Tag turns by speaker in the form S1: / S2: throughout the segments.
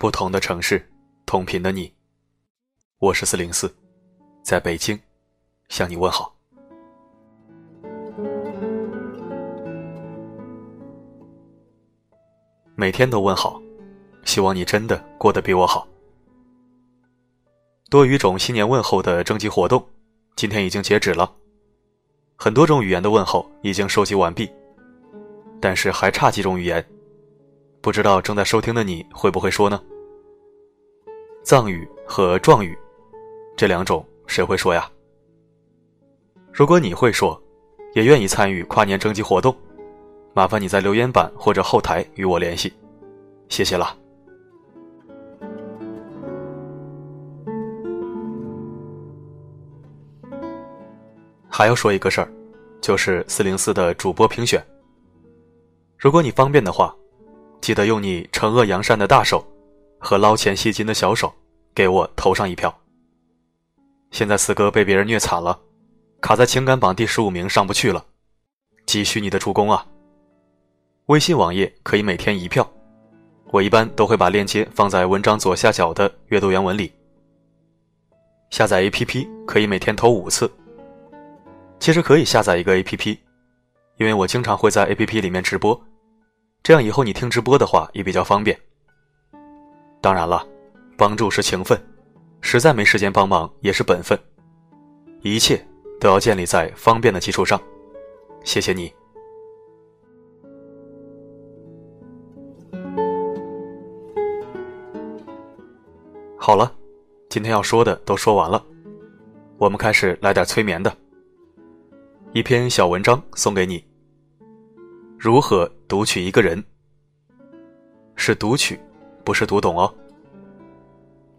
S1: 不同的城市，同频的你，我是四零四，在北京向你问好。每天都问好，希望你真的过得比我好。多语种新年问候的征集活动，今天已经截止了，很多种语言的问候已经收集完毕，但是还差几种语言。不知道正在收听的你会不会说呢？藏语和壮语，这两种谁会说呀？如果你会说，也愿意参与跨年征集活动，麻烦你在留言板或者后台与我联系，谢谢了。还要说一个事儿，就是四零四的主播评选。如果你方便的话。记得用你惩恶扬善的大手和捞钱吸金的小手给我投上一票。现在四哥被别人虐惨了，卡在情感榜第十五名上不去了，急需你的助攻啊！微信网页可以每天一票，我一般都会把链接放在文章左下角的阅读原文里。下载 APP 可以每天投五次。其实可以下载一个 APP，因为我经常会在 APP 里面直播。这样以后你听直播的话也比较方便。当然了，帮助是情分，实在没时间帮忙也是本分，一切都要建立在方便的基础上。谢谢你。好了，今天要说的都说完了，我们开始来点催眠的。一篇小文章送给你。如何读取一个人？是读取，不是读懂哦。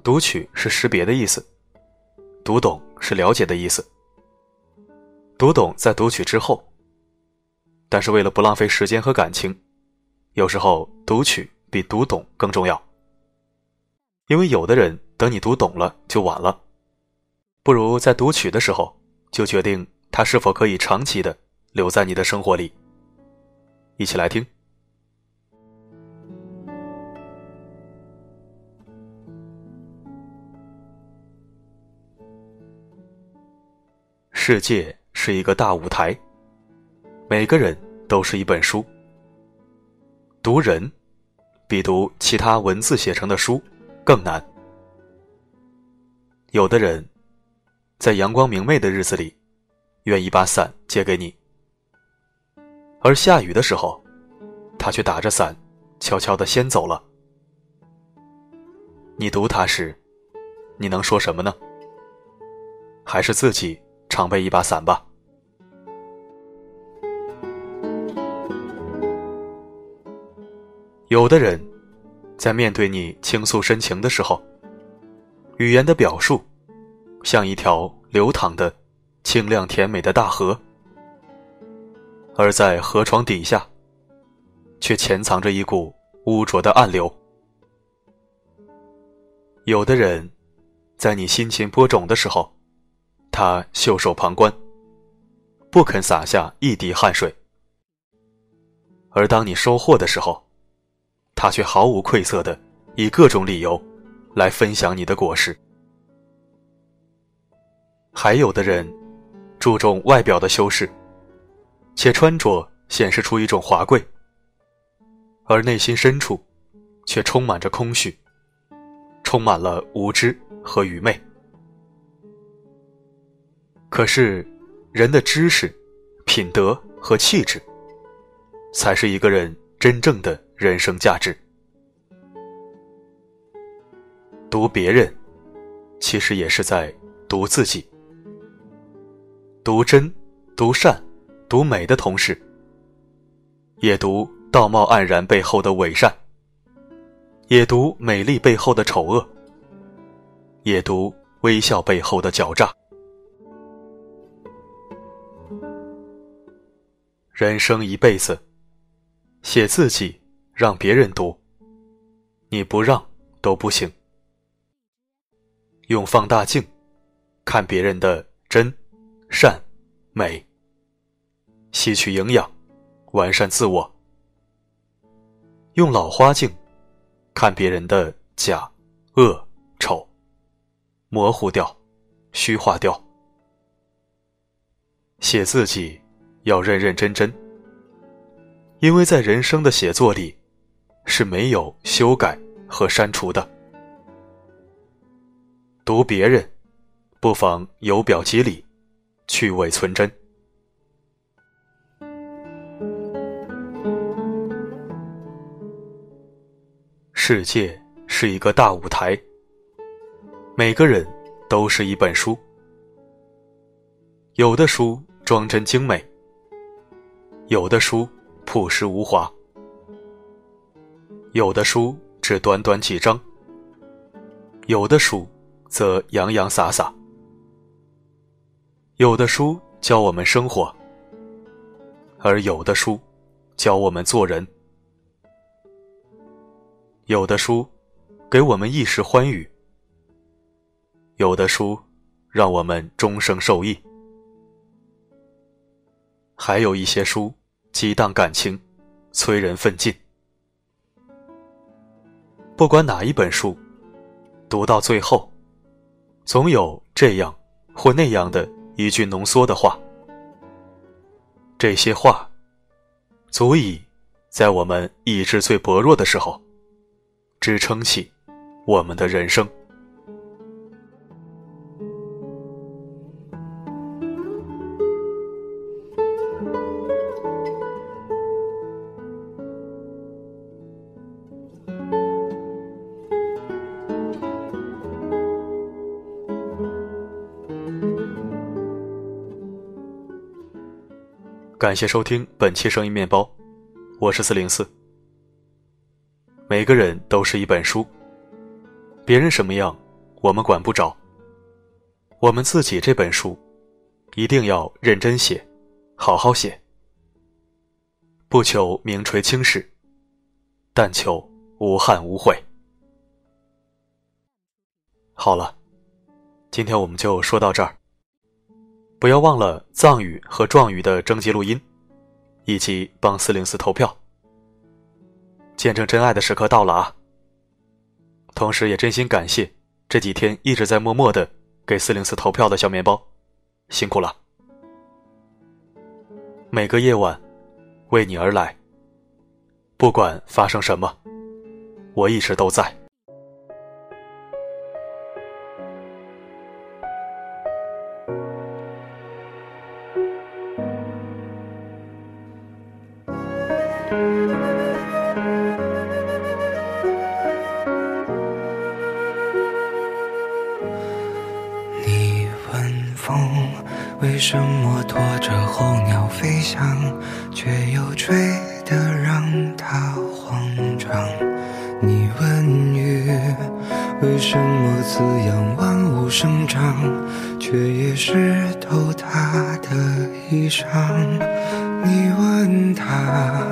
S1: 读取是识别的意思，读懂是了解的意思。读懂在读取之后，但是为了不浪费时间和感情，有时候读取比读懂更重要。因为有的人等你读懂了就晚了，不如在读取的时候就决定他是否可以长期的留在你的生活里。一起来听。世界是一个大舞台，每个人都是一本书。读人，比读其他文字写成的书更难。有的人，在阳光明媚的日子里，愿意把伞借给你。而下雨的时候，他却打着伞，悄悄的先走了。你读他时，你能说什么呢？还是自己常备一把伞吧。有的人，在面对你倾诉深情的时候，语言的表述，像一条流淌的、清亮甜美的大河。而在河床底下，却潜藏着一股污浊的暗流。有的人，在你辛勤播种的时候，他袖手旁观，不肯洒下一滴汗水；而当你收获的时候，他却毫无愧色的以各种理由来分享你的果实。还有的人，注重外表的修饰。且穿着显示出一种华贵，而内心深处，却充满着空虚，充满了无知和愚昧。可是，人的知识、品德和气质，才是一个人真正的人生价值。读别人，其实也是在读自己。读真，读善。读美的同时，也读道貌岸然背后的伪善；也读美丽背后的丑恶；也读微笑背后的狡诈。人生一辈子，写自己，让别人读，你不让都不行。用放大镜看别人的真、善、美。吸取营养，完善自我。用老花镜看别人的假、恶、丑，模糊掉，虚化掉。写自己要认认真真，因为在人生的写作里，是没有修改和删除的。读别人，不妨由表及里，去伪存真。世界是一个大舞台，每个人都是一本书。有的书装帧精美，有的书朴实无华，有的书只短短几章，有的书。则洋洋洒洒。有的书教我们生活，而有的书教我们做人。有的书给我们一时欢愉，有的书让我们终生受益。还有一些书激荡感情，催人奋进。不管哪一本书，读到最后。总有这样或那样的一句浓缩的话，这些话足以在我们意志最薄弱的时候支撑起我们的人生。感谢收听本期声音面包，我是四零四。每个人都是一本书，别人什么样我们管不着，我们自己这本书一定要认真写，好好写，不求名垂青史，但求无憾无悔。好了，今天我们就说到这儿。不要忘了藏语和壮语的征集录音，以及帮四零四投票。见证真爱的时刻到了啊！同时也真心感谢这几天一直在默默的给四零四投票的小面包，辛苦了。每个夜晚，为你而来。不管发生什么，我一直都在。
S2: 什么拖着候鸟飞翔，却又吹得让它慌张？你问雨，为什么滋养万物生长，却也湿透它的衣裳？你问他，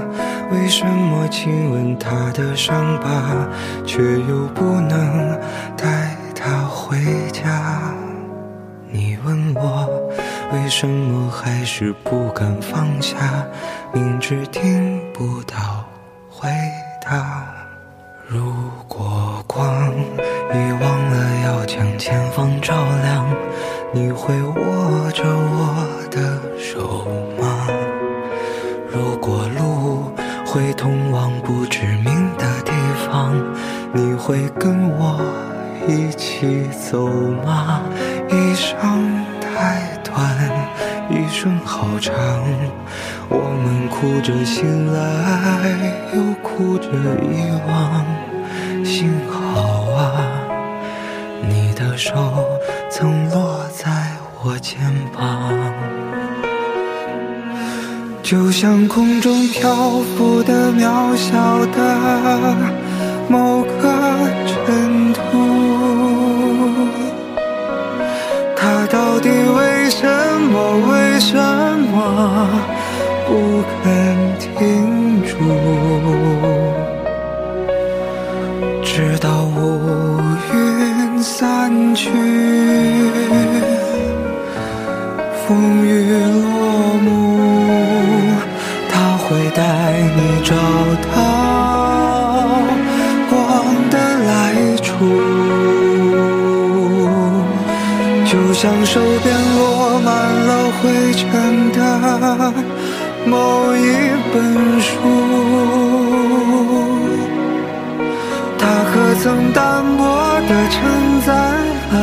S2: 为什么亲吻他的伤疤，却又不能带他回家？为什么还是不敢放下？明知听不到回答。如果光已忘了要将前方照亮，你会握着我的手吗？如果路会通往不知名的地方，你会跟我一起走吗？一生太。一生好长，我们哭着醒来，又哭着遗忘。幸好啊，你的手曾落在我肩膀，就像空中漂浮的渺小的某个尘土。他到底为什么？为什么不肯停住？直到乌云散去，风雨落幕，他会带你找到像手边落满了灰尘的某一本书，它可曾单薄地承载了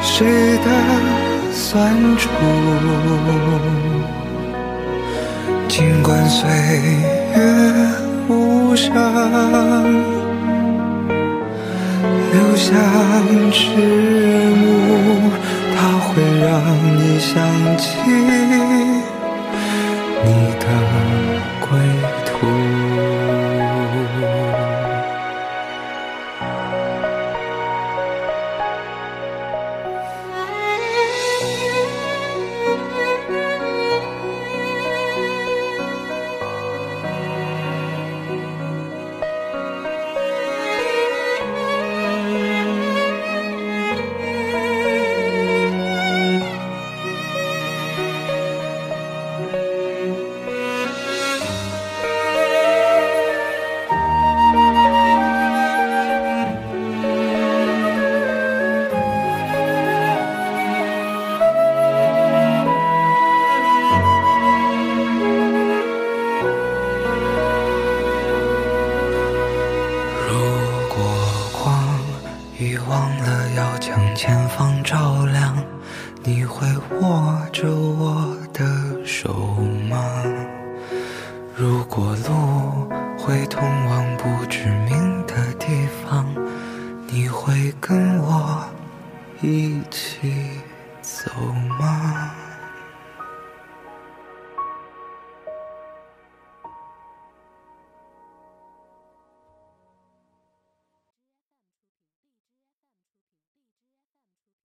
S2: 谁的酸楚？尽管岁月无声。留下迟想起会通往不知名的地方，你会跟我一起？